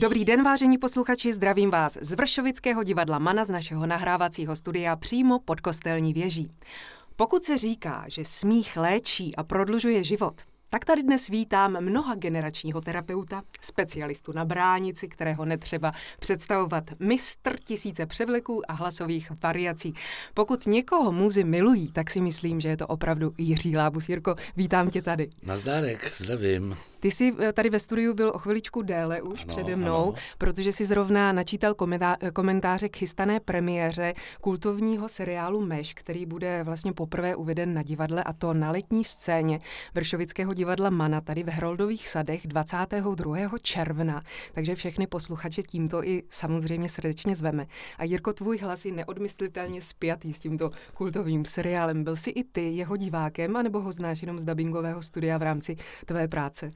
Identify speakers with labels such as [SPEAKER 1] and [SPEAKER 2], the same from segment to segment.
[SPEAKER 1] Dobrý den, vážení posluchači, zdravím vás z Vršovického divadla Mana z našeho nahrávacího studia přímo pod kostelní věží. Pokud se říká, že smích léčí a prodlužuje život, tak tady dnes vítám mnoha generačního terapeuta, specialistu na bránici, kterého netřeba představovat, mistr tisíce převleků a hlasových variací. Pokud někoho muzy milují, tak si myslím, že je to opravdu Jiří Lábus. Jirko, vítám tě tady.
[SPEAKER 2] Nazdárek, zdravím.
[SPEAKER 1] Ty jsi eh, tady ve studiu byl o chviličku déle už ano, přede mnou, ano. protože si zrovna načítal komentáře k chystané premiéře kultovního seriálu Meš, který bude vlastně poprvé uveden na divadle a to na letní scéně Vršovického divadla Mana tady v Heroldových sadech 22. června. Takže všechny posluchače tímto i samozřejmě srdečně zveme. A Jirko, tvůj hlas je neodmyslitelně spjatý s tímto kultovým seriálem. Byl jsi i ty jeho divákem, anebo ho znáš jenom z dubbingového studia v rámci tvé práce?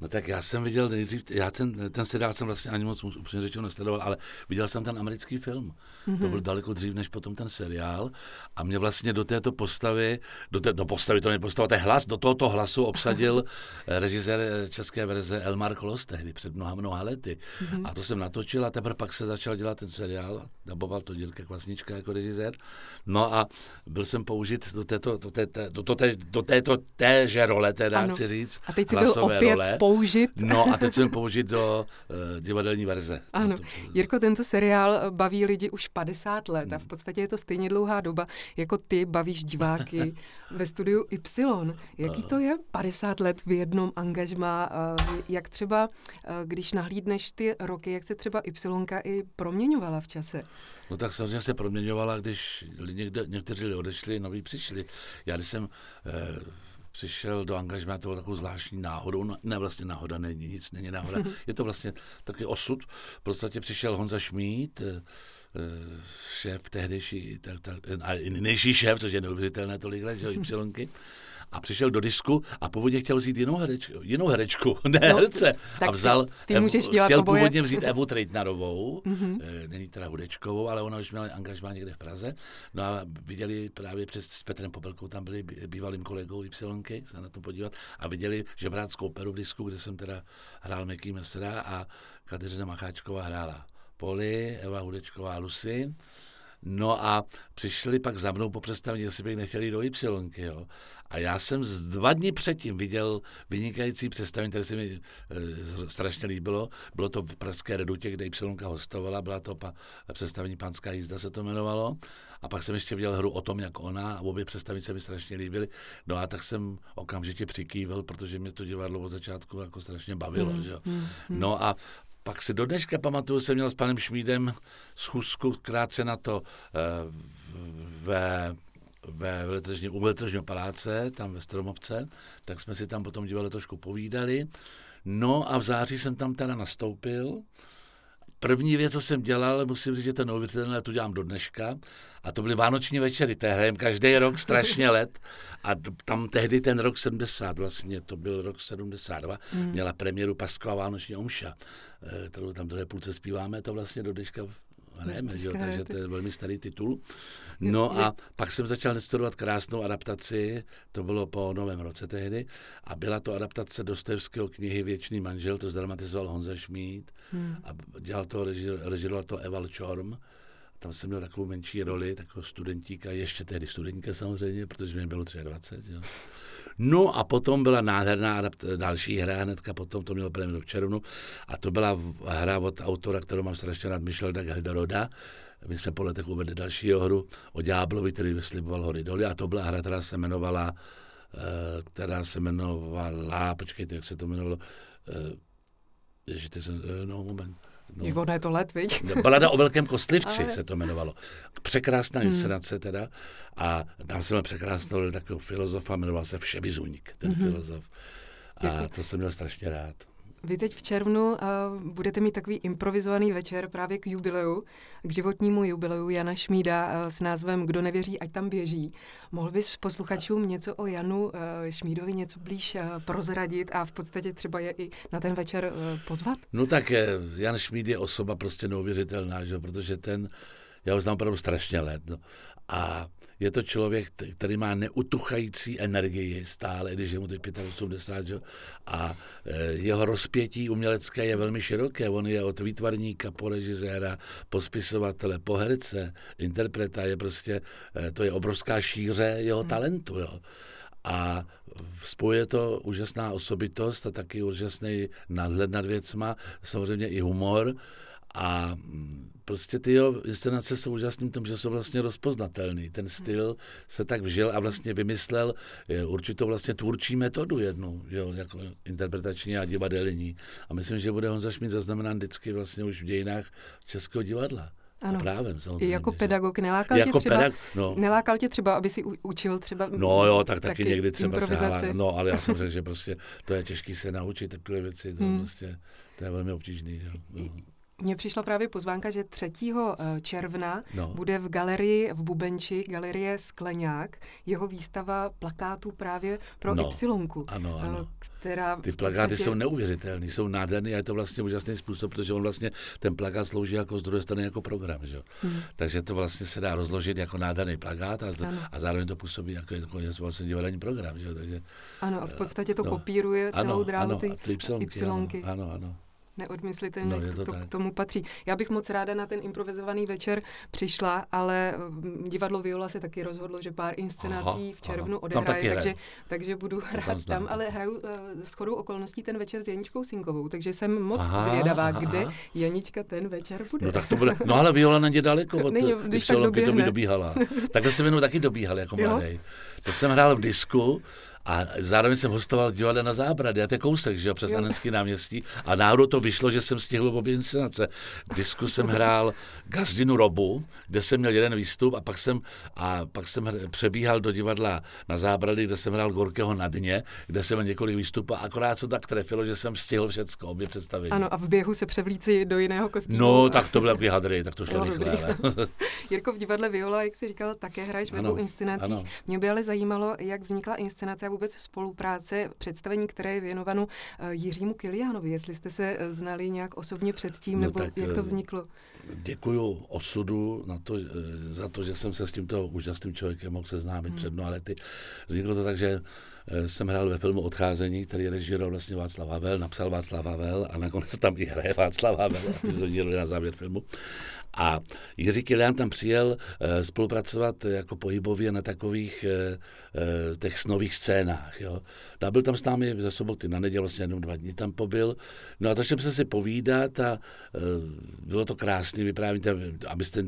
[SPEAKER 2] No tak já jsem viděl nejdřív, já ten, ten seriál jsem vlastně ani moc upřímně řečeno nesledoval, ale viděl jsem ten americký film. Mm-hmm. To mhm. byl daleko dřív než potom ten seriál. A mě vlastně do této postavy, do té, do postavy, to nepostava, to je hlas, do tohoto hlasu obsadil režisér české verze Elmar Klos tehdy před mnoha, mnoha lety. Mm-hmm. A to jsem natočil a teprve pak se začal dělat ten seriál. Daboval to Dílka Kvasnička jako režisér. No a byl jsem použit do této, do této, do, této, do této téže role, teda ano. chci říct.
[SPEAKER 1] A teď jsi byl opět role použit.
[SPEAKER 2] No a teď jsem použít do uh, divadelní verze.
[SPEAKER 1] Ano. Jirko, tento seriál baví lidi už 50 let a v podstatě je to stejně dlouhá doba, jako ty bavíš diváky ve studiu Y. Jaký to je 50 let v jednom angažmá? Jak třeba, když nahlídneš ty roky, jak se třeba Y i proměňovala v čase?
[SPEAKER 2] No tak samozřejmě se proměňovala, když někde, někteří lidé odešli, noví přišli. Já když jsem eh, přišel do angažmá, to bylo takovou zvláštní náhodou, no, ne vlastně náhoda, není nic, není náhoda, je to vlastně takový osud. V podstatě přišel Honza Šmít, eh, eh, šéf tehdejší, tak, a nejší šéf, což je neuvěřitelné tolik let, že jo, Y, a přišel do disku a původně chtěl vzít jinou herečku, jinou herečku ne no, herce.
[SPEAKER 1] A vzal, ty Evu, můžeš
[SPEAKER 2] dělat chtěl oboje. původně vzít Evu Treitnarovou, mm-hmm. není teda Hudečkovou, ale ona už měla angažmá někde v Praze. No a viděli právě přes s Petrem Popelkou, tam byli bývalým kolegou Y, se na to podívat, a viděli žebráckou peru v disku, kde jsem teda hrál Meky Mesra a Kateřina Macháčková hrála Poli, Eva Hudečková Lucy. No a přišli pak za mnou po představení, jestli bych nechtěli jít do Y. Jo. A já jsem z dva dny předtím viděl vynikající představení, které se mi e, strašně líbilo. Bylo to v Pražské redutě, kde Y hostovala, byla to pa, představení Pánská jízda se to jmenovalo. A pak jsem ještě viděl hru o tom, jak ona a obě představení se mi strašně líbily. No a tak jsem okamžitě přikýval, protože mě to divadlo od začátku jako strašně bavilo. Mm, že? Mm, mm. No a pak si do dneška pamatuju, jsem měl s panem Šmídem schůzku krátce na to eh, ve ve veletržním, u veletržního paláce, tam ve Stromovce, tak jsme si tam potom divadle trošku povídali. No a v září jsem tam teda nastoupil. První věc, co jsem dělal, musím říct, že to neuvěřitelné, to dělám do dneška, a to byly vánoční večery, to hrajem každý rok strašně let. A tam tehdy ten rok 70, vlastně to byl rok 72, mm. měla premiéru Pasková vánoční omša, eh, kterou tam druhé půlce zpíváme, to vlastně do dneška hrajeme, že? takže to je velmi starý titul. No a pak jsem začal studovat krásnou adaptaci, to bylo po novém roce tehdy, a byla to adaptace Dostojevského knihy Věčný manžel, to zdramatizoval Honza Šmíd hmm. a dělal to, režiroval to Eval Čorm. Tam jsem měl takovou menší roli, takového studentíka, ještě tehdy studentka samozřejmě, protože mi bylo 23. Jo. No a potom byla nádherná další hra, hnedka potom to mělo premiéru v červnu a to byla hra od autora, kterou mám strašně rád, Michel Dageldaroda. My jsme po letech uvedli další hru o Ďáblovi, který vysliboval hory doly a to byla hra, která se jmenovala, eh, která se jmenovala, počkejte, jak se to jmenovalo, eh, Ježište, eh, no moment.
[SPEAKER 1] No. Ono je to let, viď?
[SPEAKER 2] Balada o velkém kostlivci Ale... se to jmenovalo. Překrásná hmm. inscenace teda. A tam jsme překrásnou takového filozofa, jmenoval se Všebizuník, ten hmm. filozof. A to jsem měl strašně rád.
[SPEAKER 1] Vy teď v červnu uh, budete mít takový improvizovaný večer právě k jubileu, k životnímu jubileu Jana Šmída uh, s názvem Kdo nevěří, ať tam běží. Mohl bys posluchačům něco o Janu uh, Šmídovi něco blíž uh, prozradit a v podstatě třeba je i na ten večer uh, pozvat?
[SPEAKER 2] No tak Jan Šmíd je osoba prostě neuvěřitelná, že? protože ten Já ho znám opravdu strašně let. No. A je to člověk, který má neutuchající energii stále, když je mu teď 85, že? a e, jeho rozpětí umělecké je velmi široké. On je od výtvarníka po režiséra, po spisovatele, po herce, interpreta, je prostě, e, to je obrovská šíře jeho hmm. talentu. Jo. A spojuje to úžasná osobitost a taky úžasný nadhled nad věcma, samozřejmě i humor. A mm, prostě ty jo, inscenace jsou úžasným tom, že jsou vlastně rozpoznatelný. Ten styl se tak vžil a vlastně vymyslel určitou vlastně tvůrčí metodu jednu, jo, jako interpretační a divadelní. A myslím, že bude Honza Šmíd zaznamenán vždycky vlastně už v dějinách Českého divadla. Ano. A právem, samozřejmě.
[SPEAKER 1] Jako pedagog nelákal, jako tě třeba, pedag... no. nelákal tě třeba, aby si učil třeba
[SPEAKER 2] No jo, tak taky, taky někdy třeba se No, ale já jsem řekl, že prostě to je těžké se naučit takové věci. To, hmm. prostě, to je velmi obtížné. No.
[SPEAKER 1] Mně přišla právě pozvánka, že 3. Eh, června no. bude v galerii v Bubenči, galerie Skleňák, jeho výstava plakátů právě pro no. Y.
[SPEAKER 2] Ano, ano. Eh, která Ty plakáty podstatě... jsou neuvěřitelné, jsou nádherné a je to vlastně úžasný způsob, protože on vlastně, ten plakát slouží jako z druhé strany jako program, že? Hmm. Takže to vlastně se dá rozložit jako nádherný plakát a, a zároveň to působí jako, jako vlastně divadelní program, že? Takže,
[SPEAKER 1] ano, a v podstatě to no. kopíruje celou ano, dráhu
[SPEAKER 2] ano, ty, ty Y. Ano, ano. ano
[SPEAKER 1] neodmyslitelně no, to, to k tomu patří. Já bych moc ráda na ten improvizovaný večer přišla, ale mm, divadlo Viola se taky rozhodlo, že pár inscenací aha, v červnu aha. odehraje, takže, takže budu hrát tam, tam, ale hraju uh, s chodou okolností ten večer s Janičkou Sinkovou, takže jsem moc aha, zvědavá, aha. kde Janička ten večer bude.
[SPEAKER 2] No tak to bude, no ale Viola není daleko od Není, když tak doběhne. mi dobíhala. Takhle jsem jenom taky dobíhal jako mladý. To jsem hrál v disku a zároveň jsem hostoval divadle na Zábradě, a to je kousek, že jo, přes Anenský náměstí. A náhodou to vyšlo, že jsem stihl obě inscenace. V disku jsem hrál Gazdinu Robu, kde jsem měl jeden výstup a pak jsem, a pak jsem přebíhal do divadla na Zábrady, kde jsem hrál Gorkého na dně, kde jsem měl několik výstupů a akorát se tak trefilo, že jsem stihl všecko, obě představení.
[SPEAKER 1] Ano, a v běhu se převlíci do jiného kostýmu.
[SPEAKER 2] No, tak to byl takový hadry, tak to šlo no, rychle. Ale.
[SPEAKER 1] Jirko, v divadle Viola, jak jsi říkal, také hraješ v obou inscenacích. Ano. Mě by ale zajímalo, jak vznikla inscenace vůbec spolupráce, představení, které je věnováno eh, Jiřímu Kiliánovi, jestli jste se eh, znali nějak osobně předtím, no nebo tak, jak to eh, vzniklo?
[SPEAKER 2] Děkuju osudu na to, za to, že jsem se s tímto úžasným člověkem mohl seznámit hmm. před mnoha lety. Vzniklo to tak, že jsem hrál ve filmu Odcházení, který režíroval vlastně Václav Havel, napsal Václav Havel a nakonec tam i hraje Václav Havel, epizodní na závěr filmu. A Jiří Kilian tam přijel uh, spolupracovat jako pohybově na takových uh, těch snových scénách. Jo. No a byl tam s námi ze soboty na neděli, vlastně jenom dva dny tam pobyl. No a začali jsme si povídat a bylo to krásný vyprávění, abyste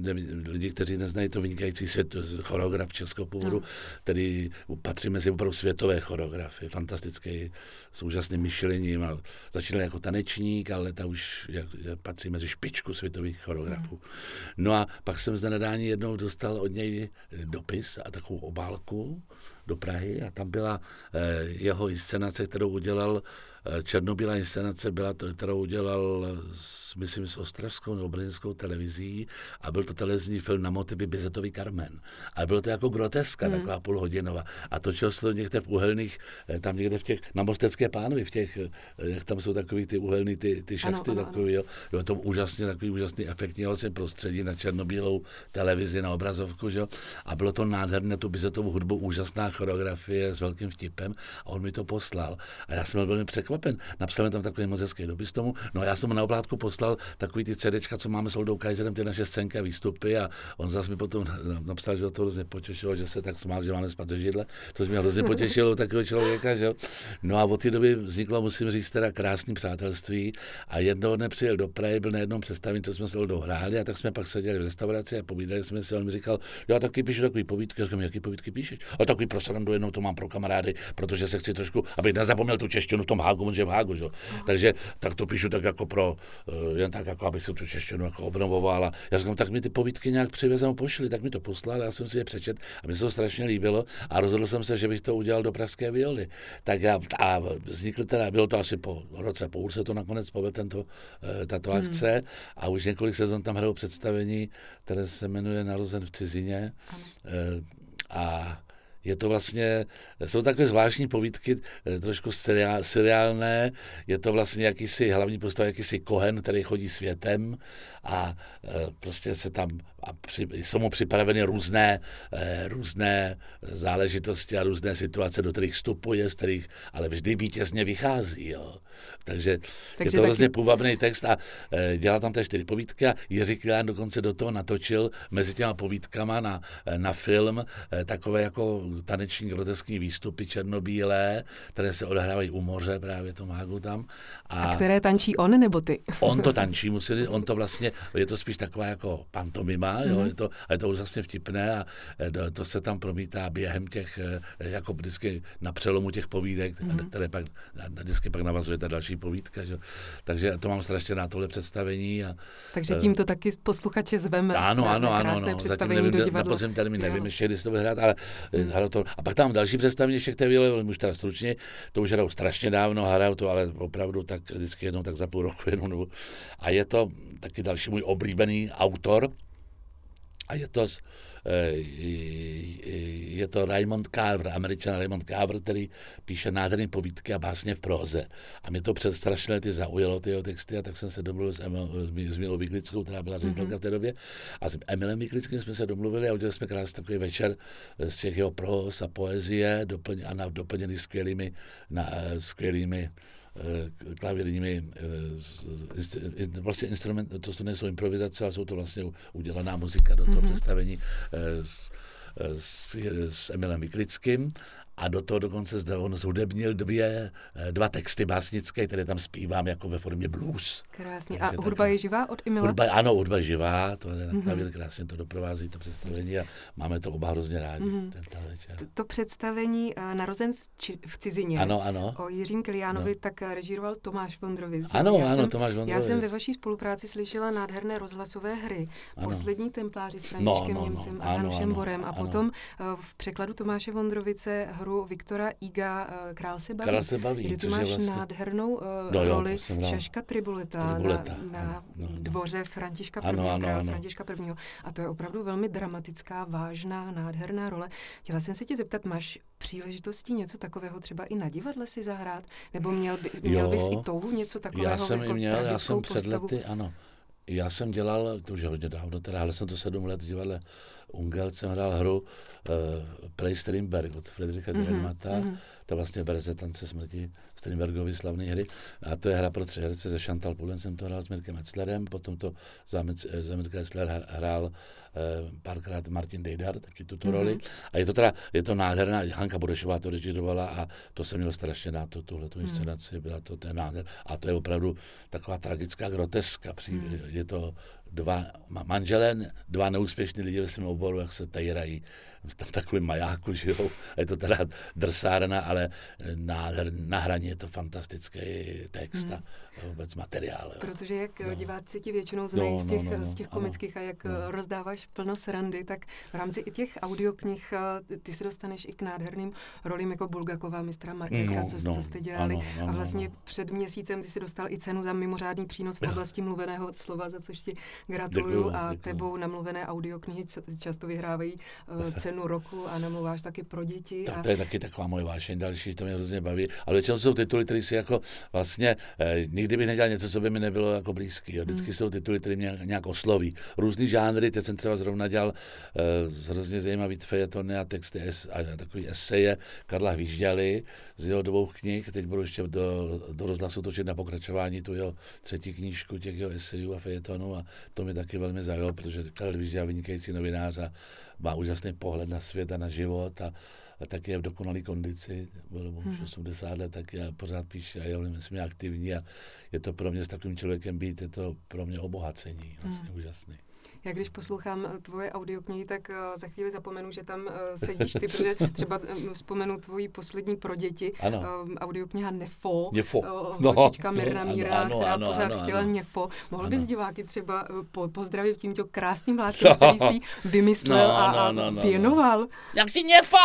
[SPEAKER 2] lidi, kteří neznají to vynikající svět, choreograf českého původu, no. který patří mezi opravdu světové choreografy, fantastický, s úžasným myšlením a začínal jako tanečník, ale ta už jak, patří mezi špičku světových choreografů. Mm. No a pak jsem zde nadání jednou dostal od něj dopis a takovou obálku do Prahy a tam byla eh, jeho inscenace, kterou udělal černobílá inscenace byla to, kterou udělal, s, myslím, s Ostravskou nebo Brněnskou televizí a byl to televizní film na motivy Bizetový Carmen. A bylo to jako groteska, hmm. taková půlhodinová. A točilo se to někde v uhelných, eh, tam někde v těch, na Mostecké pánovi, v těch, eh, jak tam jsou takový ty uhelný, ty, ty šachty, ano, ano, takový, jo. Bylo to úžasně, takový úžasný efektní vlastně prostředí na černobílou televizi, na obrazovku, že jo. A bylo to nádherné, tu Bizetovu hudbu, úžasná choreografie s velkým vtipem a on mi to poslal. A já jsem byl velmi překvapen překvapen. Napsal tam takový moc hezký dopis tomu. No já jsem mu na oblátku poslal takový ty CDčka, co máme s Oldou Kaiserem, ty naše scénky a výstupy a on zase mi potom napsal, že to hrozně potěšilo, že se tak smál, že máme spát do židle, což mě hrozně potěšilo takového člověka, že. No a od té doby vzniklo, musím říct, teda krásný přátelství a jednoho dne přijel do Prahy, byl na jednom představení, co jsme se Oldou hráli a tak jsme pak seděli v restauraci a povídali jsme si, on mi říkal, já taky píšu takový povídky, říkám, jaký povídky píšeš? A takový pro srandu jednou to mám pro kamarády, protože se chci trošku, abych nezapomněl tu češtinu v tom hágu, on že v Hágu, že? Takže tak to píšu tak jako pro, eh, jen tak jako, abych se tu češtinu jako obnovoval. A já říkám, tak mi ty povídky nějak přivezem pošli, tak mi to poslal, já jsem si je přečet a mi se to strašně líbilo a rozhodl jsem se, že bych to udělal do Pražské violy. Tak já, a vznikl teda, bylo to asi po roce, po se to nakonec povedl tento, eh, tato hmm. akce a už několik sezon tam hrajou představení, které se jmenuje Narozen v cizině. Hmm. A je to vlastně, jsou takové zvláštní povídky, eh, trošku seriál, seriálné, je to vlastně jakýsi hlavní postava, jakýsi kohen, který chodí světem a e, prostě se tam, a při, jsou mu připraveny různé, e, různé záležitosti a různé situace, do kterých vstupuje, z kterých ale vždy vítězně vychází. Jo. Takže, Takže je to hrozně taky... půvabný text a dělá tam té čtyři povídky a Jiří Kilán dokonce do toho natočil mezi těma povídkama na, na film takové jako taneční groteskní výstupy černobílé, které se odehrávají u moře, právě to mágu tam.
[SPEAKER 1] A, a které tančí on nebo ty?
[SPEAKER 2] On to tančí, museli, on to vlastně, je to spíš taková jako pantomima, jo, mm-hmm. je to, a je to vlastně vtipné a to, to se tam promítá během těch, e, jako vždycky na přelomu těch povídek, mm-hmm. které pak vždycky pak navazuje ta další povídka. Že? Takže to mám strašně na tohle představení. A,
[SPEAKER 1] Takže tím to taky posluchače zveme.
[SPEAKER 2] Ano,
[SPEAKER 1] na,
[SPEAKER 2] ano, na ano. No, zatím nevím, do divadla. na podzim termín nevím ještě, kdy se to bude hrát, ale hmm. to. A pak tam další představení ještě k té vile, už teda stručně, to už hrajou strašně dávno, hrajou to, ale opravdu tak vždycky jednou tak za půl roku jenom. A je to taky další můj oblíbený autor, a je to, eh, je to Raymond Carver, američan Raymond Carver, který píše nádherné povídky a básně v proze. A mě to před strašné lety zaujalo, ty jeho texty, a tak jsem se domluvil s, Emil, s Milou Vyklickou, která byla ředitelka mm-hmm. v té době. A s Emilem Vyklickým jsme se domluvili a udělali jsme krásný takový večer z těch jeho proz a poezie doplň, a na, doplněný skvělými, na, skvělými Eh, klavírními eh, vlastně instrument, to, to nejsou improvizace, ale jsou to vlastně udělaná muzika do toho mm-hmm. představení eh, s, s, s Emilem Vyklickým a do toho dokonce zde on zhudebnil dvě, eh, dva texty básnické, které tam zpívám jako ve formě blues.
[SPEAKER 1] Krásně. Takže a hudba tak, je živá od Emila?
[SPEAKER 2] Hudba, ano, hudba je živá, to je mm-hmm. krásně to doprovází to představení a máme to oba hrozně rádi. Mm-hmm. Ten večer.
[SPEAKER 1] To, to představení uh, Narozen v, či, v cizině
[SPEAKER 2] ano, ano.
[SPEAKER 1] o Jiřím Kiliánovi no. tak režíroval Tomáš Vondrovic.
[SPEAKER 2] Ano, já ano, jsem, Tomáš Vondrovic.
[SPEAKER 1] Já jsem ve vaší spolupráci slyšela nádherné rozhlasové hry. Ano. Poslední templáři s Františkem no, no, no, Němcem a Janušem Borem a potom uh, v překladu Tomáše Vondrovice hru Viktora Iga uh, Král se baví.
[SPEAKER 2] Král se baví.
[SPEAKER 1] Kdy tu máš vlastně... nádhernou uh, no, jo, roli Šaška Tribuleta, Tribuleta. na, na no, no. dvoře Františka I. Ano, ano, ano. Františka I. A to je opravdu velmi dramatická, vážná, nádherná role. Chtěla jsem se tě zeptat, máš příležitosti něco takového třeba i na divadle si zahrát? Nebo měl, by, měl jo, bys i touhu něco takového?
[SPEAKER 2] Já jsem jako měl, já jsem před lety, ano. Já jsem dělal, to už je hodně dávno, teda hrál jsem to sedm let v divadle Ungel, jsem hrál hru uh, Play Strindberg od Frederika mm-hmm, Dürrenmata, mm-hmm. To vlastně verze Tance smrti Strindbergovy slavné hry. A to je hra pro tři herce, ze Chantal Pullen jsem to hrál s Mirkem Metzlerem, potom to za, Mirka Metzler hrál Eh, párkrát Martin Dejdar, taky tuto mm-hmm. roli. A je to teda, je to nádherná, Hanka Budešová to režirovala a to jsem měl strašně na to, tuhle mm. inscenaci, byla to ten nádher. A to je opravdu taková tragická groteska. Při, mm. Je to dva manželé, dva neúspěšní lidi ve svém oboru, jak se tajrají v takovém majáku, že jo. Je to teda drsárna, ale na, na hraní je to fantastický text hmm. a vůbec materiál.
[SPEAKER 1] Jo. Protože jak no. diváci ti většinou znají no, z těch, no, no, no, z těch komických ano. a jak no. rozdáváš plno srandy, tak v rámci i těch audioknih eh, ty se dostaneš i k nádherným rolím jako Bulgaková, mistra Markétka, no, co, no, co jste dělali. Ano, ano, a vlastně ano. před měsícem ty si dostal i cenu za mimořádný přínos v oblasti mluveného slova, za což ti gratuluju děkuju, a děkuju. tebou namluvené audioknihy často vyhrávají uh, cenu roku a namluváš taky pro děti.
[SPEAKER 2] Tak a... to je taky taková moje vášeň další, to mě hrozně baví. Ale většinou jsou tituly, které si jako vlastně, eh, nikdy bych nedělal něco, co by mi nebylo jako blízký. Jo. Vždycky hmm. jsou tituly, které mě nějak osloví. Různý žánry, teď jsem třeba zrovna dělal eh, hrozně zajímavý fejetony a texty es, a takový eseje Karla Hvížďaly z jeho dvou knih. Teď budu ještě do, do rozhlasu točit na pokračování tu jeho třetí knížku těch jeho esejů a fejetonů a to mě taky velmi zaujalo, protože Karel Hvížďal vynikající novinář a má úžasný pohled na svět a na život a, a tak je v dokonalé kondici, bylo mu už hmm. 80 let, tak já pořád píše a je myslím aktivní a je to pro mě s takovým člověkem být, je to pro mě obohacení, vlastně hmm. úžasný.
[SPEAKER 1] Já když poslouchám eh, tvoje audioknihy, tak uh, za chvíli zapomenu, že tam uh, sedíš ty, protože třeba vzpomenu tvoji poslední pro děti, ano. Audiokniha Nefo,
[SPEAKER 2] Nefo.
[SPEAKER 1] No, holčička Mirna no, Míra, ano, která ano, pořád ano, chtěla ano. Nefo. Mohl ano. bys diváky třeba po, pozdravit tímto krásným hláskem, který jsi vymyslel no, a, no, no, no, věnoval? No.
[SPEAKER 2] Jak si Nefo!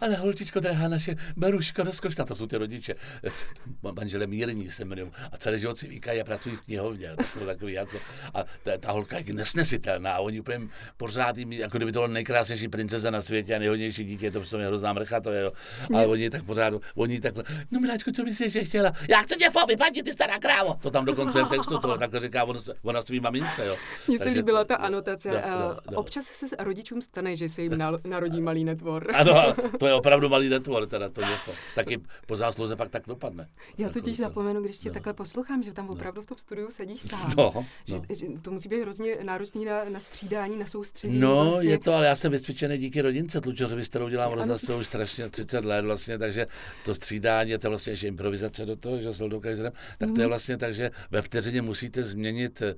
[SPEAKER 2] Ale holčičko drahá naše Beruško, rozkošná, to jsou ty rodiče. Manžele Mírní se jmenují a celý život si víkají a pracují v knihovně. To jsou takový jako, a ta, ta holka je nesnesitelná nádherná a oni úplně pořád jim, jako kdyby to bylo nejkrásnější princeza na světě a nejhodnější dítě, to prostě hrozná mrcha, to je, jo. ale oni tak pořád, oni tak, no miláčku, co bys ještě chtěla? Já chci tě foby, paní, ty stará krávo. To tam dokonce v textu to takhle říká ona, ona svým mamince, jo.
[SPEAKER 1] Mně se líbila ta anotace. No, no, no. Občas se rodičům stane, že se jim narodí malý netvor.
[SPEAKER 2] Ano, to je opravdu malý netvor, teda to něco. Taky po zásluze pak tak dopadne.
[SPEAKER 1] Já totiž zapomenu, když tě no. takhle poslouchám, že tam no. opravdu v tom studiu sedíš sám. No, no. Že, že to musí být hrozně náročný na, na střídání, na soustředění.
[SPEAKER 2] No, vlastně. je to, ale já jsem vysvědčený díky rodince Tlučořovi, s kterou dělám rozhlas už strašně 30 let vlastně, takže to střídání, je to vlastně ještě improvizace do toho, že s Loldou Kajzerem, tak to je mhm. vlastně tak, že ve vteřině musíte změnit, eh,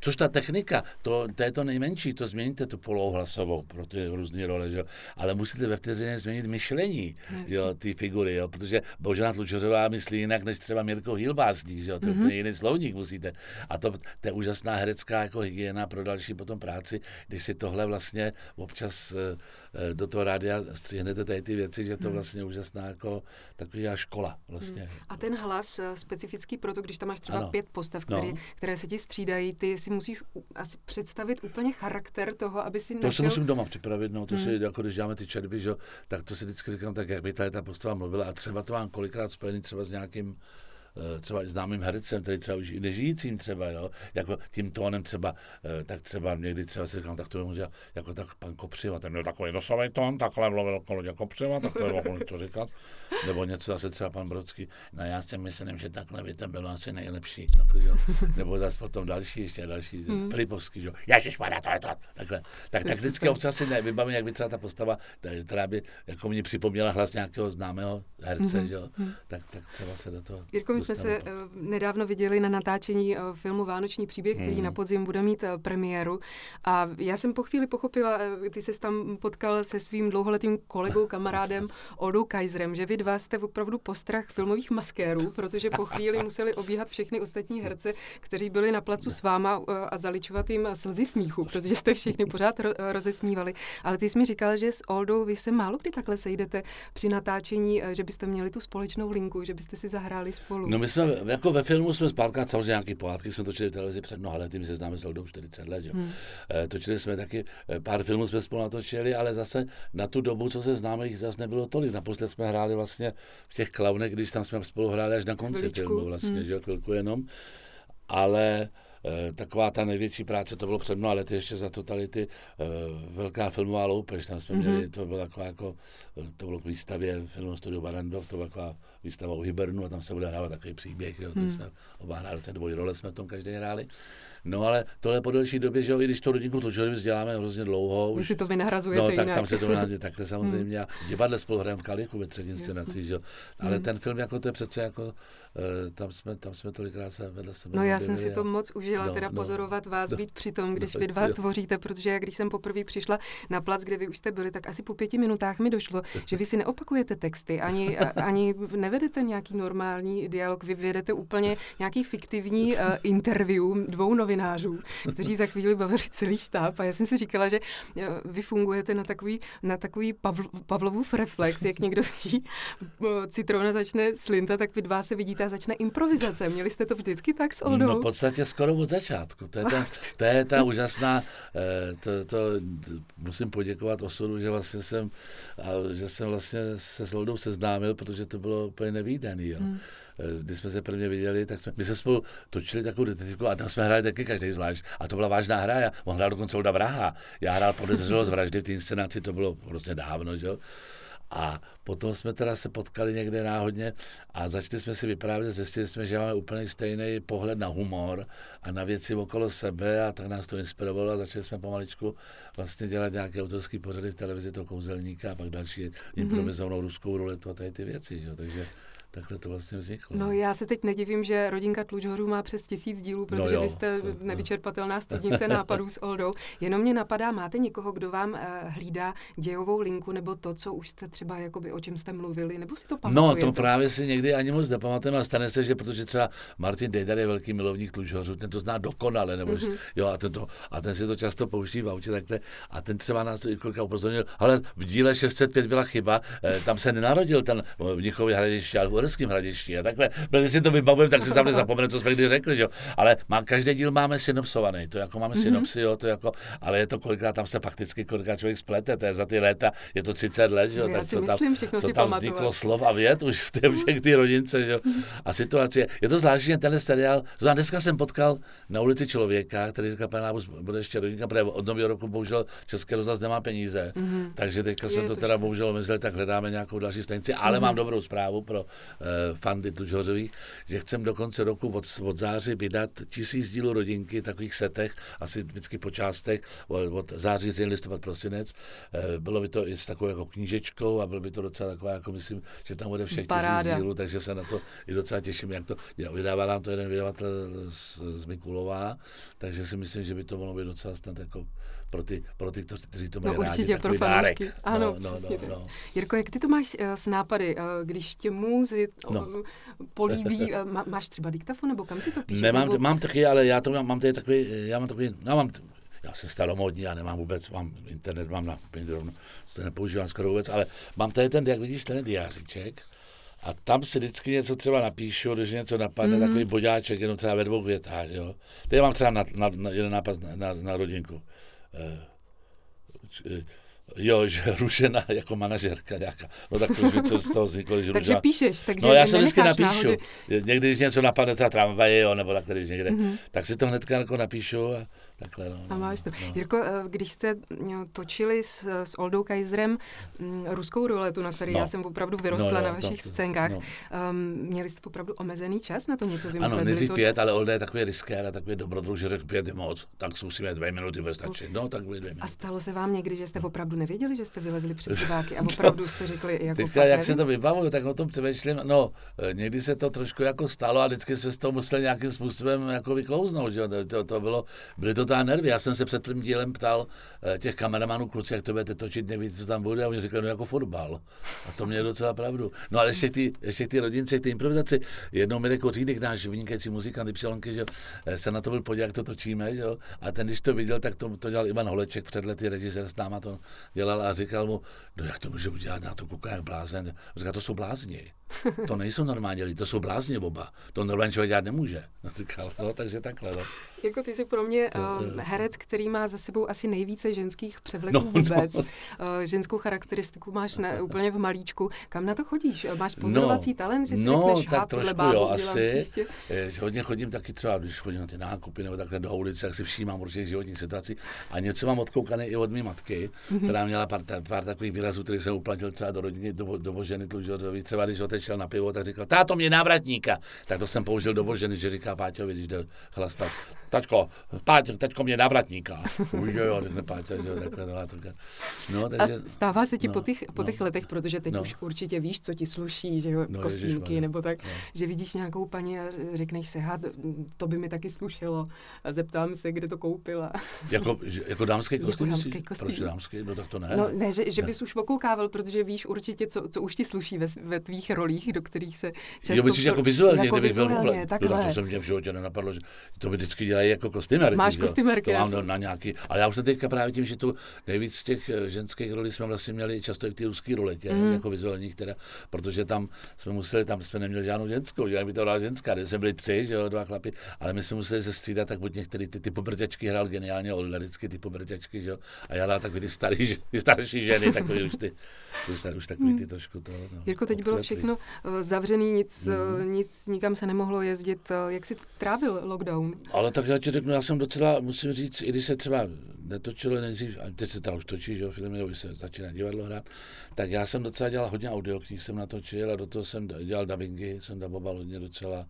[SPEAKER 2] což ta technika, to, to je to nejmenší, to změníte tu polohlasovou pro ty různé role, že? ale musíte ve vteřině změnit myšlení jo, ty figury, jo, protože Božena Tlučořová myslí jinak než třeba Mirko Hilbásník, že jo, to je mm-hmm. jiný slovník musíte. A to, to je úžasná herecká jako hygiena pro další potom práci, když si tohle vlastně občas eh, eh, do toho rádia střihnete tady ty věci, že to mhm. vlastně úžasná jako taková škola vlastně.
[SPEAKER 1] Mm. A ten hlas eh, specifický proto, když tam máš třeba ano. pět postav, které, no. které se ti střídají, ty si musíš asi představit úplně charakter toho, aby si
[SPEAKER 2] To našel... si musím doma připravit, no, to mm. si, jako když děláme ty četby, že, tak to si vždycky říkám tak, jak by tady ta postava mluvila a třeba to mám kolikrát spojený třeba s nějakým třeba i známým hercem, který třeba už i nežijícím třeba, jo, jako tím tónem třeba, eh, tak třeba někdy třeba si říkám, tak to může jako tak pan Kopřiva, ten měl takový dosavý tón, takhle mluvil kolodě Kopřiva, tak to je mohl to říkat, nebo něco zase třeba pan Brodský, no já si myslím, že takhle by to bylo asi nejlepší, no, jo. nebo zase potom další, ještě další, hmm. Filipovský, že jo, ježišmarja, to je to, takhle, tak, tak vždycky občas si nevybavím, jak by třeba ta postava, která by jako mě připomněla hlas nějakého známého herce, hmm. že jo, hmm. tak, tak třeba se do toho
[SPEAKER 1] Jirko, jsme se uh, nedávno viděli na natáčení uh, filmu Vánoční příběh, který hmm. na podzim bude mít uh, premiéru. A já jsem po chvíli pochopila, ty jsi tam potkal se svým dlouholetým kolegou, kamarádem Odou Kaiserem, že vy dva jste opravdu postrach filmových maskérů, protože po chvíli museli obíhat všechny ostatní herce, kteří byli na placu s váma a zaličovat jim slzy smíchu, protože jste všichni pořád ro- rozesmívali. Ale ty jsi mi říkal, že s Oldou vy se málo kdy takhle sejdete při natáčení, že byste měli tu společnou linku, že byste si zahráli spolu.
[SPEAKER 2] No my jsme jako ve filmu jsme spárkrát samozřejmě nějaký pohádky jsme točili v televizi před mnoha lety, my se známe s Eldou 40 let, jo. Hmm. E, točili jsme taky, e, pár filmů jsme spolu natočili, ale zase na tu dobu, co se známe, jich zase nebylo tolik. Naposled jsme hráli vlastně v těch klaunech, když tam jsme spolu hráli až na konci Chviličku. filmu vlastně, hmm. že jo, chvilku jenom. Ale Eh, taková ta největší práce, to bylo před mnoha lety ještě za totality, eh, velká filmová loupež, tam jsme mm-hmm. měli, to bylo taková jako, eh, to bylo k výstavě filmu studiu Barandov, to byla taková výstava u Hibernu a tam se bude hrávat takový příběh, jo, mm. jsme oba hráli, dvoj role jsme v tom každý hráli. No ale tohle po delší době, že jo, i když to rodinku Tlučovic děláme hrozně dlouho.
[SPEAKER 1] Vy si to vynahrazujete
[SPEAKER 2] No tak jinak. tam se to vynahrazuje takhle samozřejmě. Hmm. V divadle spolu hrajeme v Kalichu ve třech inscenacích, že jo. Ale hmm. ten film jako to je přece jako, uh, tam jsme, tam jsme tolikrát se vedle sebe.
[SPEAKER 1] No já jsem si to moc užila, no, teda no, pozorovat vás no, být při tom, když no, vy dva jo. tvoříte, protože když jsem poprvé přišla na plac, kde vy už jste byli, tak asi po pěti minutách mi došlo, že vy si neopakujete texty, ani, ani nevedete nějaký normální dialog, vy vedete úplně nějaký fiktivní uh, interview dvou novinářů, kteří za chvíli bavili celý štáb. A já jsem si říkala, že eh, vy fungujete na takový, na takový Pavl, Pavlovův reflex, jak někdo eh, citrona začne slinta, tak vy dva se vidíte a začne improvizace. Měli jste to vždycky tak s Oldou?
[SPEAKER 2] No v podstatě skoro od začátku. To je ta, to je ta úžasná, eh, to, to, musím poděkovat osudu, že vlastně jsem, že jsem vlastně se s Oldou seznámil, protože to bylo úplně nevýdaný. Jo. Hmm. Eh, když jsme se prvně viděli, tak jsme, my jsme spolu točili takovou detektivku a tam jsme hráli taky každý zvlášť. A to byla vážná hra. Já, on hrál dokonce Olda Vraha. Já hrál podezřelost vraždy v té inscenaci, to bylo prostě dávno, že jo. A potom jsme teda se potkali někde náhodně a začali jsme si vyprávět, zjistili jsme, že máme úplně stejný pohled na humor a na věci okolo sebe a tak nás to inspirovalo a začali jsme pomaličku vlastně dělat nějaké autorské pořady v televizi toho kouzelníka a pak další mm-hmm. improvizovanou ruskou ruletu a tady ty věci. Že? Takže takhle to vlastně vzniklo.
[SPEAKER 1] No já se teď nedivím, že rodinka Tlučhorů má přes tisíc dílů, protože no jo, vy jste to, nevyčerpatelná studnice nápadů s Oldou. Jenom mě napadá, máte někoho, kdo vám uh, hlídá dějovou linku nebo to, co už jste třeba, jakoby, o čem jste mluvili, nebo si to pamatujete?
[SPEAKER 2] No to právě si někdy ani moc nepamatujeme a stane se, že protože třeba Martin Dejdar je velký milovník Tlučhorů, ten to zná dokonale, nebo mm-hmm. jo, a ten, to, a ten si to často pouští v autě takhle a ten třeba nás kolika upozornil, ale v díle 605 byla chyba, eh, tam se nenarodil ten v Mnichově Hradišť, Uherském hradišti a takhle. Protože si to vybavujeme, tak si sám nezapomene, co jsme kdy řekli, že jo. Ale má, každý díl máme synopsovaný, to jako máme mm-hmm. synopsy, jo, to jako, ale je to kolikrát tam se fakticky kolikrát člověk splete, to je za ty léta, je to 30 let, že jo,
[SPEAKER 1] tak co tam,
[SPEAKER 2] co tam vzniklo slov a věd už v té, v těch ty rodince, že jo. A situace, je to zvláštní, ten seriál, znamená, dneska jsem potkal na ulici člověka, který říkal, pane bude ještě rodinka, protože od nového roku bohužel České rozhlas nemá peníze, mm-hmm. takže teďka jsme je to, to teda bohužel omezili, tak hledáme nějakou další stanici, ale mm-hmm. mám dobrou zprávu pro fandy Tlučhořových, že chcem do konce roku od, od září vydat tisíc dílů rodinky v takových setech, asi vždycky po částech, od, od září, říjen, listopad, prosinec. Uh, bylo by to i s takovou jako knížečkou a bylo by to docela taková, jako myslím, že tam bude všech Paráda. tisíc dílů, takže se na to i docela těším, jak to, vydává nám to jeden vydavatel z, z Mikulová, takže si myslím, že by to mohlo být docela snad jako pro ty, pro ty kteří to mají
[SPEAKER 1] no, určitě,
[SPEAKER 2] rádi, pro
[SPEAKER 1] fanoušky. Ano, no, no, no, no. Jirko, jak ty to máš uh, s nápady, uh, když tě můzy no. políbí, uh, má, máš třeba diktafon, nebo kam si to píšeš?
[SPEAKER 2] Nemám,
[SPEAKER 1] nebo...
[SPEAKER 2] mám taky, ale já to mám, mám tady takový, já mám takový, já mám, já jsem staromodní, já nemám vůbec, mám internet, mám na rovno, to nepoužívám skoro vůbec, ale mám tady ten, jak vidíš, ten diářiček, a tam si vždycky něco třeba napíšu, když něco napadne, mm-hmm. takový bodáček, jenom třeba ve dvou větách, jo. Teď mám třeba na, na, na jeden nápad na, na, na rodinku. Uh, Jo, že rušená jako manažerka nějaká. No tak to, to z toho vzniklo, že
[SPEAKER 1] Takže píšeš, takže
[SPEAKER 2] No já se vždycky napíšu. Náhody. Někdy, když něco napadne, třeba tramvaje, jo, nebo tak, když někde, mm-hmm. tak si to hnedka jako napíšu a Takhle, no,
[SPEAKER 1] no, a máš to. No. Jirko, eh, když jste eh, točili s, s Oldou Kaiserem mm, ruskou ruletu, na který no. já jsem opravdu vyrostla no, no, na vašich to, scénkách, no. um, měli jste opravdu omezený čas na to něco vymyslet?
[SPEAKER 2] Ano, nejdřív to... pět, ale Olda je takový riskér a takový dobrodruh, že řekl pět je moc, tak zkusíme dvě minuty ve stačí. No, tak dvě minuty.
[SPEAKER 1] A stalo se vám někdy, že jste opravdu nevěděli, že jste vylezli přes diváky a opravdu jste řekli jako
[SPEAKER 2] Teďka, jak se to vybavuju, tak o tom přemýšlím. No, eh, někdy se to trošku jako stalo a vždycky jsme z toho museli nějakým způsobem jako vyklouznout. Že? To, to, bylo, byly to ta nervy. Já jsem se před prvním dílem ptal eh, těch kameramanů, kluci, jak to budete točit, nevíte, co tam bude, a oni říkali, no jako fotbal. A to mě docela pravdu. No ale ještě ty, ještě ty rodince, ty improvizaci, jednou mi jako Řídek, náš vynikající muzikant, Ypsilonky, že eh, se na to byl podívat, jak to točíme, že? a ten, když to viděl, tak to, to dělal Ivan Holeček, před lety režisér s náma to dělal a říkal mu, no jak to může udělat, na to kouká jak blázen. Říkal, to jsou blázni. To nejsou normální lidi, to jsou blázni oba. To normální člověk dělat nemůže. No, říkal, no, takže takhle. No.
[SPEAKER 1] Jako ty jsi pro mě uh, herec, který má za sebou asi nejvíce ženských převleků no, vůbec. No. Uh, ženskou charakteristiku máš na, úplně v malíčku. Kam na to chodíš? Máš pozorovací no, talent, že si
[SPEAKER 2] no,
[SPEAKER 1] řekneš,
[SPEAKER 2] tak trošku jo, asi. Eh, hodně chodím taky třeba, když chodím na ty nákupy nebo takhle do ulice, tak si všímám určitě životních situací. A něco mám odkoukané i od mé matky, mm-hmm. která měla pár, pár takových výrazů, který jsem uplatil třeba do rodiny, do, do ženy Tlužořovi. Třeba když otečel na pivo, tak říkal, táto mě návratníka. Tak to jsem použil do ženy, že říká Páťovi, když jde chlastat tačko, Páť, teďko mě návratníka. Už jo, řekne Páťa, že jo, takhle, no, takhle.
[SPEAKER 1] No, takže, a stává se ti no, po těch, po těch no, letech, protože teď no. už určitě víš, co ti sluší, že jo, no, kostýmky nebo tak, no. že vidíš nějakou paní a řekneš se, had, to by mi taky slušelo. A zeptám se, kde to koupila.
[SPEAKER 2] Jako, jako dámský kostým?
[SPEAKER 1] Jako dámský kostým.
[SPEAKER 2] Proč dámský? No tak to ne.
[SPEAKER 1] No ne, že, že bys už okoukával, protože víš určitě, co, co už ti sluší ve, ve tvých rolích, do kterých se často... Jo,
[SPEAKER 2] myslíš jako vizuálně,
[SPEAKER 1] jako vizuálně,
[SPEAKER 2] byl, takhle. No, to jsem mě v životě nenapadlo, že to by vždycky dělají jako kostýmery.
[SPEAKER 1] Máš kostýmerky.
[SPEAKER 2] To mám na, na nějaký, ale já už jsem teďka právě tím, že tu nejvíc z těch eh, ženských rolí jsme vlastně měli často i v té ruské roletě, mm. jako vizuálních teda, protože tam jsme museli, tam jsme neměli žádnou ženskou, že by to byla ženská, kde jsme byli tři, že jo, dva chlapi, ale my jsme museli se střídat, tak buď některý ty, ty pobrťačky hrál geniálně, Olga vždycky ty pobrťačky, že jo, a já hrál takový ty starý, ty starší ženy, takový už ty, ty starý, už takový ty trošku to. No,
[SPEAKER 1] Jirko, teď bylo všechno zavřený, nic, mm. nic, nikam se nemohlo jezdit. Uh, jak jsi trávil lockdown?
[SPEAKER 2] Ale tak já ti řeknu, já jsem docela, musím říct, i když se třeba netočilo nejdřív, a teď se to už točí, že jo, filmy, nebo se začíná divadlo hrát, tak já jsem docela dělal hodně audioknih, jsem natočil a do toho jsem dělal dubbingy, jsem daboval hodně docela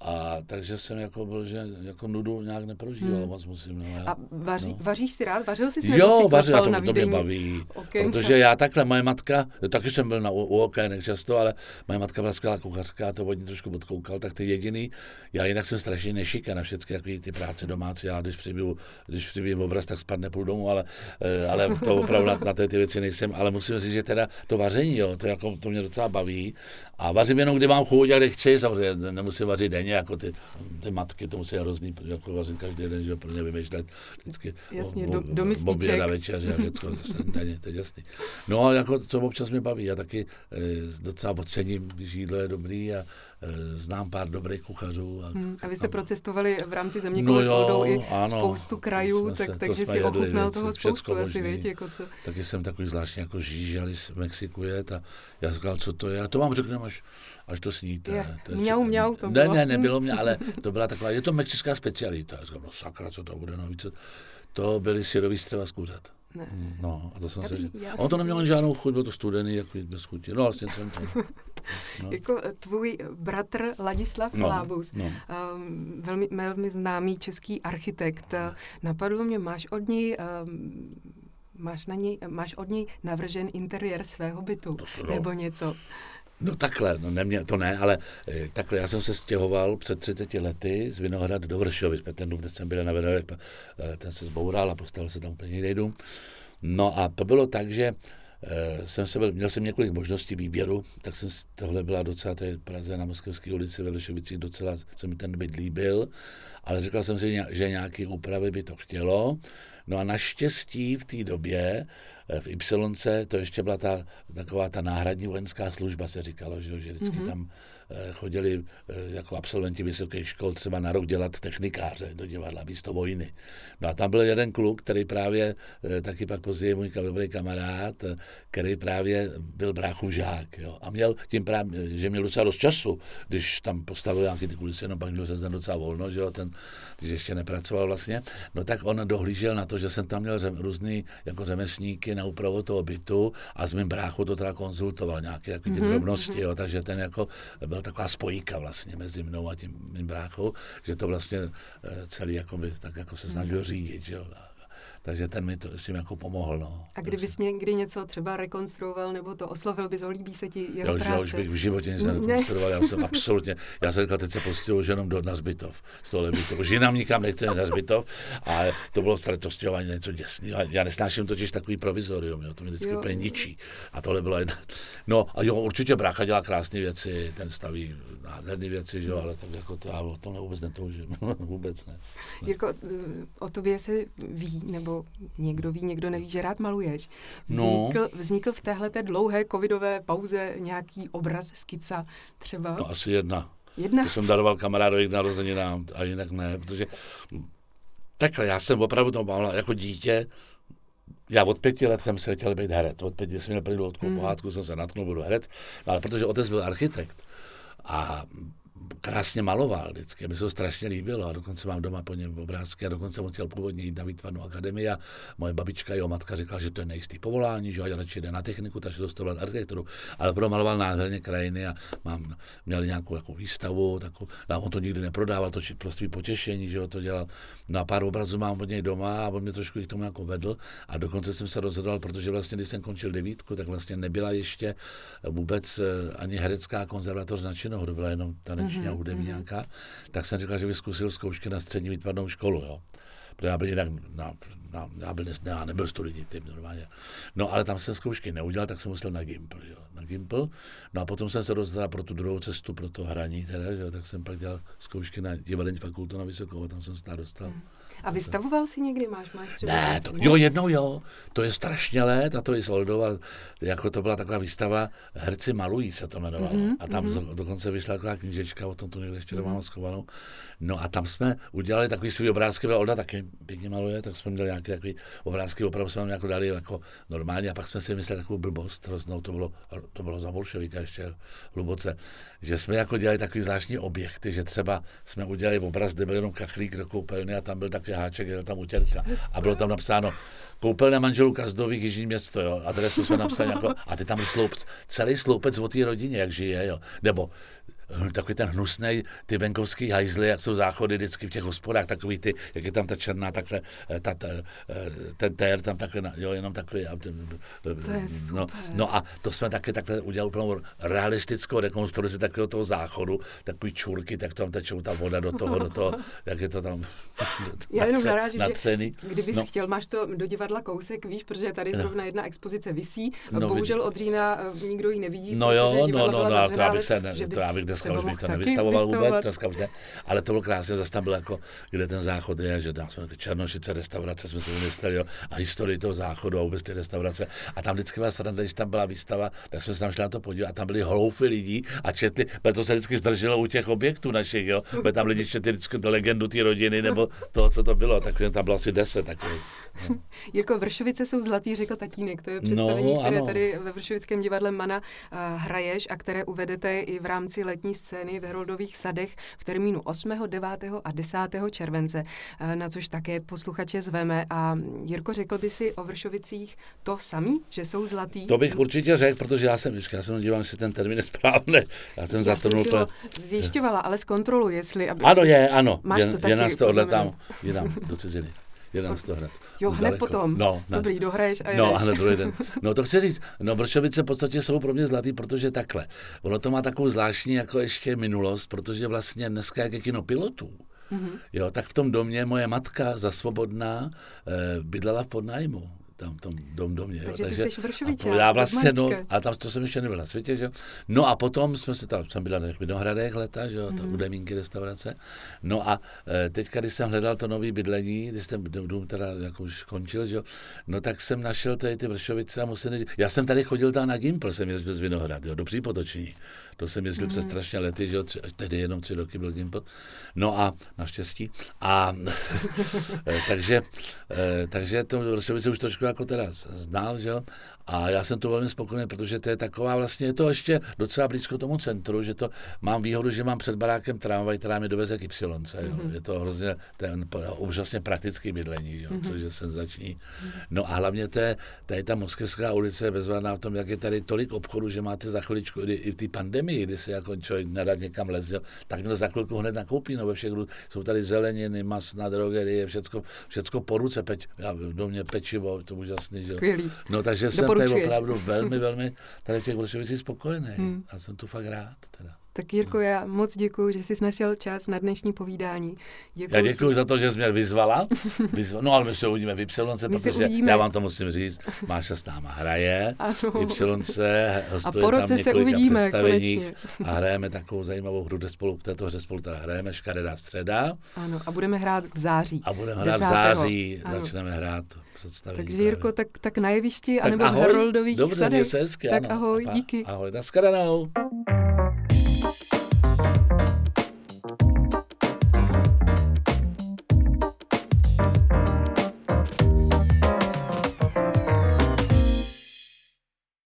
[SPEAKER 2] a takže jsem jako byl, že jako nudu nějak neprožíval hmm. moc musím. No, já,
[SPEAKER 1] a vaří, no. vaříš si rád? Vařil jsi
[SPEAKER 2] Jo, vařil, to, to mě baví. Okay. Protože já takhle, moje matka, taky jsem byl na u, u okének často, ale moje matka byla skvělá kuchařka, to vodní trošku odkoukal, tak ty jediný, já jinak jsem strašně nešika na všechny takové ty práce domácí, já když přibiju, když přibiju obraz, tak spadne půl domu, ale, eh, ale to opravdu na, na ty, ty věci nejsem, ale musím říct, že teda to vaření, jo, to, jako, to mě docela baví a vařím jenom, kdy mám chuť a kdy chci, samozřejmě nemusím vařit denně, stejně jako ty, ty matky, to musí hrozný, jako vlastně každý den, že pro ně vymýšlet vždycky
[SPEAKER 1] Jasně, o, o, do, do
[SPEAKER 2] na večeři a všechno, to je jasný. No ale jako to občas mě baví, já taky e, docela ocením, když jídlo je dobrý a e, znám pár dobrých kuchařů. A,
[SPEAKER 1] hmm, a vy jste a, procestovali v rámci země no vodou i ano, spoustu krajů, tak, se, takže si ochutnal toho spoustu asi, věď, jako co.
[SPEAKER 2] Taky jsem takový zvláštní jako žížali z Mexiku jet a já říkal, co to je, a to vám řekneme, až, až to sníte. Je,
[SPEAKER 1] to je mňau, mňau, to bylo.
[SPEAKER 2] Ne, ne, nebylo mě, ale to byla taková, je to mexická specialita. Já říkal, no sakra, co to bude, no víc, to byly syrový střeva z kuřat. Ne. No, a to jsem Dobrý, se... A on to neměl žádnou chuť, bylo to studený, jako bez chuti. No, vlastně jsem to...
[SPEAKER 1] No. jako eh, tvůj bratr Ladislav no, Lábus, no. Um, velmi, velmi známý český architekt. No. Napadlo mě, máš od něj um, máš, na něj, máš od něj navržen interiér svého bytu, nebo něco?
[SPEAKER 2] No takhle, no nemě, to ne, ale e, takhle, já jsem se stěhoval před 30 lety z Vinohrad do Vršovic, ten dům, kde jsem byl na Vinohrad, eh, ten se zboural a postavil se tam úplně jiný dům. No a to bylo tak, že e, jsem se byl, měl jsem několik možností výběru, tak jsem tohle byla docela, je Praze na Moskevské ulici ve Vršovicích, docela se mi ten byt líbil, ale řekl jsem si, že nějaký úpravy by to chtělo. No a naštěstí v té době v Y to ještě byla ta, taková ta náhradní vojenská služba, se říkalo, že, že vždycky mm-hmm. tam Eh, chodili eh, jako absolventi vysokých škol třeba na rok dělat technikáře do divadla místo vojny. No a tam byl jeden kluk, který právě, eh, taky pak později můj dobrý kamarád, který právě byl bráchův žák. Jo. A měl tím právě, že měl docela dost času, když tam postavil nějaký ty kulisy, no pak měl se tam docela volno, že jo, ten, když ještě nepracoval vlastně, no tak on dohlížel na to, že jsem tam měl různý jako řemesníky na úpravu toho bytu a s mým bráchou to teda konzultoval nějaké takové ty mm-hmm. drobnosti, jo, takže ten jako byl byla taková spojka vlastně mezi mnou a tím mým bráchou, že to vlastně eh, celý jakoby, tak jako se snažil řídit. Že jo. Takže ten mi to s tím jako pomohl. No.
[SPEAKER 1] A kdybys někdy něco třeba rekonstruoval nebo to oslovil bys ho, líbí se ti jeho
[SPEAKER 2] já,
[SPEAKER 1] práce? Já
[SPEAKER 2] už bych v životě nic nerekonstruoval, já jsem absolutně, já jsem říkal, teď se postěhuji už jenom do, na zbytov, z tohle bytov. Už jinam nikam nechce na zbytov, a to bylo to stěhování něco děsného. Já nesnáším totiž takový provizorium, jo, to mě vždycky úplně ničí. A tohle bylo jedna. No a jo, určitě brácha dělá krásné věci, ten staví nádherné věci, že jo, ale tak jako to, já o tomhle vůbec netoužím. vůbec ne.
[SPEAKER 1] ne. Jirko, o tobě se ví, nebo někdo ví, někdo neví, že rád maluješ. Vznikl, no. vznikl v téhle dlouhé covidové pauze nějaký obraz, skica třeba?
[SPEAKER 2] No asi jedna.
[SPEAKER 1] Jedna?
[SPEAKER 2] To jsem daroval kamarádovi k narozeninám a jinak ne, protože takhle, já jsem opravdu to mal jako dítě, já od pěti let jsem se chtěl být herec. Od pěti jsem měl první hmm. pohádku, jsem se natknul, budu herec. No, ale protože otec byl architekt a krásně maloval vždycky. Mi se to strašně líbilo a dokonce mám doma po něm obrázky a dokonce on chtěl původně jít na výtvarnou akademii a moje babička, jeho matka řekla, že to je nejistý povolání, že radši jde na techniku, takže dostal architekturu. Ale pro maloval nádherně krajiny a mám, měl nějakou jako výstavu, takovou, no, on to nikdy neprodával, to prostě potěšení, že to dělal. No a pár obrazů mám od něj doma a on mě trošku k tomu jako vedl a dokonce jsem se rozhodoval, protože vlastně, když jsem končil devítku, tak vlastně nebyla ještě vůbec eh, ani herecká konzervatoř na Činohru, byla jenom taneční mm-hmm, hudební mm-hmm. nějaká, tak jsem říkal, že bych zkusil zkoušky na střední výtvarnou školu, jo. Protože já byl jinak, na, na, já, byl, ne, já nebyl studijní typ normálně. No ale tam jsem zkoušky neudělal, tak jsem musel na Gimpl, jo. Na Gimpl. No a potom jsem se rozhodl pro tu druhou cestu, pro to hraní, teda, že jo, tak jsem pak dělal zkoušky na divadelní fakultu na Vysokou a tam jsem se dostal. Mm.
[SPEAKER 1] A vystavoval si někdy? Máš, máš třeba
[SPEAKER 2] ne, to, jo, jednou jo. To je strašně let a to i s Oldou, ale jako to byla taková výstava Herci malují se to jmenovalo. Mm-hmm, a tam mm-hmm. dokonce vyšla taková knížečka, o tom tu někde ještě mm-hmm. mám schovanou. No a tam jsme udělali takový svůj obrázky, Olda taky pěkně maluje, tak jsme měli nějaké takový obrázky, opravdu jsme jako dali jako normálně a pak jsme si vymysleli takovou blbost hroznou, to bylo, to bylo za bolševika ještě hluboce, že jsme jako dělali takový zvláštní objekty, že třeba jsme udělali obraz, kde byl jenom kachlík do koupelny a tam byl takový háček, jel tam utěrka a bylo tam napsáno koupelna manželů Kazdových Jižní město, jo, adresu jsme napsali jako, a ty tam sloup, celý sloupec o té rodině, jak žije, jo, nebo takový ten hnusný, ty venkovský hajzly, jak jsou záchody vždycky v těch hospodách, takový ty, jak je tam ta černá takhle, eh, ta, ta, eh, ten tér tam takhle, jo, jenom takový. A ten,
[SPEAKER 1] to je
[SPEAKER 2] no, no, a to jsme také takhle udělali úplnou realistickou rekonstrukci takového toho záchodu, takový čurky, tak tam tečou ta voda do toho, do toho, jak je to tam
[SPEAKER 1] Já jenom narážím, že kdybys no. chtěl, máš to do divadla kousek, víš, protože tady no. zrovna jedna expozice visí, no, bohužel od října eh, nikdo ji nevidí,
[SPEAKER 2] no jo, no, no, no, to já bych se, ne, to já bych dneska už bych to nevystavoval vůbec, dneska už ne, ale to bylo krásné, zase tam bylo jako, kde ten záchod je, že tam jsme Černošice restaurace, jsme se vymysleli, jo, a historii toho záchodu a vůbec ty restaurace. A tam vždycky byla sranda, když tam byla výstava, tak jsme se tam šli na to podívat a tam byly hloufy lidí a četli, proto se vždycky zdrželo u těch objektů našich, jo, protože tam lidi četli vždycky to legendu té rodiny nebo to, co to bylo, tak tam bylo asi deset takových.
[SPEAKER 1] No. Jirko, Vršovice jsou zlatý, řekl tatínek, to je představení, no, které ano. tady ve Vršovickém divadle Mana uh, hraješ a které uvedete i v rámci letní scény v Heroldových sadech v termínu 8., 9. a 10. července, uh, na což také posluchače zveme. A Jirko, řekl by si o Vršovicích to samý, že jsou zlatý?
[SPEAKER 2] To bych určitě řekl, protože já jsem, já jsem dívám, jestli ten termín je správný. Já jsem zatrnul
[SPEAKER 1] to. Zjišťovala, ale zkontroluji, jestli...
[SPEAKER 2] Aby ano, je, ano. Máš je, to taky je nás to odletám, do ciziny. Jeden z toho hned.
[SPEAKER 1] Jo, hned daleko. potom. No, hned. Dobrý, dohraješ a
[SPEAKER 2] jedeš. No, a hned druhý den. No, to chci říct. No, Vršovice v podstatě jsou pro mě zlatý, protože takhle. Ono to má takovou zvláštní jako ještě minulost, protože vlastně dneska jak je kino pilotů, Mm-hmm. Jo, tak v tom domě moje matka za svobodná eh, bydlela v podnájmu tam v tom dom domě.
[SPEAKER 1] Takže, jo. Takže ty jsi Vršovičák,
[SPEAKER 2] Já vlastně, no, a tam to jsem ještě nebyl na světě, že jo. No a potom jsme se tam, jsem byl na těch Vinohradech leta, že jo, mm-hmm. u Demínky restaurace. No a e, teďka, když jsem hledal to nový bydlení, když ten dům teda jako už skončil, že jo, no tak jsem našel tady ty Vršovice a musím já jsem tady chodil tam na Gimpl, jsem jezdil z Vinohrad, jo, do Přípotoční. To jsem jezdil mm-hmm. přes strašně lety, že jo, tři, tehdy jenom tři roky byl Gimpl. No a naštěstí. A e, takže, e, takže to Vršovice už trošku jako teda znal, že jo? A já jsem to velmi spokojený, protože to je taková vlastně, je to ještě docela blízko tomu centru, že to mám výhodu, že mám před barákem tramvaj, která mi doveze k Y. Mm-hmm. Je to hrozně ten úžasně praktický bydlení, jo? Mm-hmm. což je senzační. No a hlavně to je, tady ta Moskevská ulice je bezvadná v tom, jak je tady tolik obchodů, že máte za chviličku, i, i v té pandemii, kdy se jako člověk nedá někam les, jo? tak měl za chvilku hned nakoupí, no ve všech, jsou tady zeleniny, masná drogerie, všecko, všecko po ruce, peč, já, do mě pečivo, to úžasný.
[SPEAKER 1] Skvělý.
[SPEAKER 2] No takže jsem tady opravdu velmi, velmi tady v těch Vršovicích spokojený. Hmm. A jsem tu fakt rád. Teda.
[SPEAKER 1] Tak Jirko, já moc děkuji, že jsi našel čas na dnešní povídání.
[SPEAKER 2] Děkuji. Já děkuji za to, že jsi mě vyzvala. Vyzvala. No ale my se uvidíme v Y, protože uvidíme. já vám to musím říct, Máša s náma hraje, ano. Y
[SPEAKER 1] a po roce se uvidíme konečně.
[SPEAKER 2] A hrajeme takovou zajímavou hru, kde spolu, v této hře spolu teda hrajeme Škaredá středa.
[SPEAKER 1] Ano, a budeme hrát v září.
[SPEAKER 2] A budeme hrát 10. v září, ano. začneme hrát představení.
[SPEAKER 1] Takže Jirko, tak, tak na jevišti, tak anebo ahoj, v Haroldových
[SPEAKER 2] Dobře,
[SPEAKER 1] sadech.
[SPEAKER 2] se hezky,
[SPEAKER 1] tak
[SPEAKER 2] ano.
[SPEAKER 1] ahoj, díky.
[SPEAKER 2] Ahoj, nashledanou.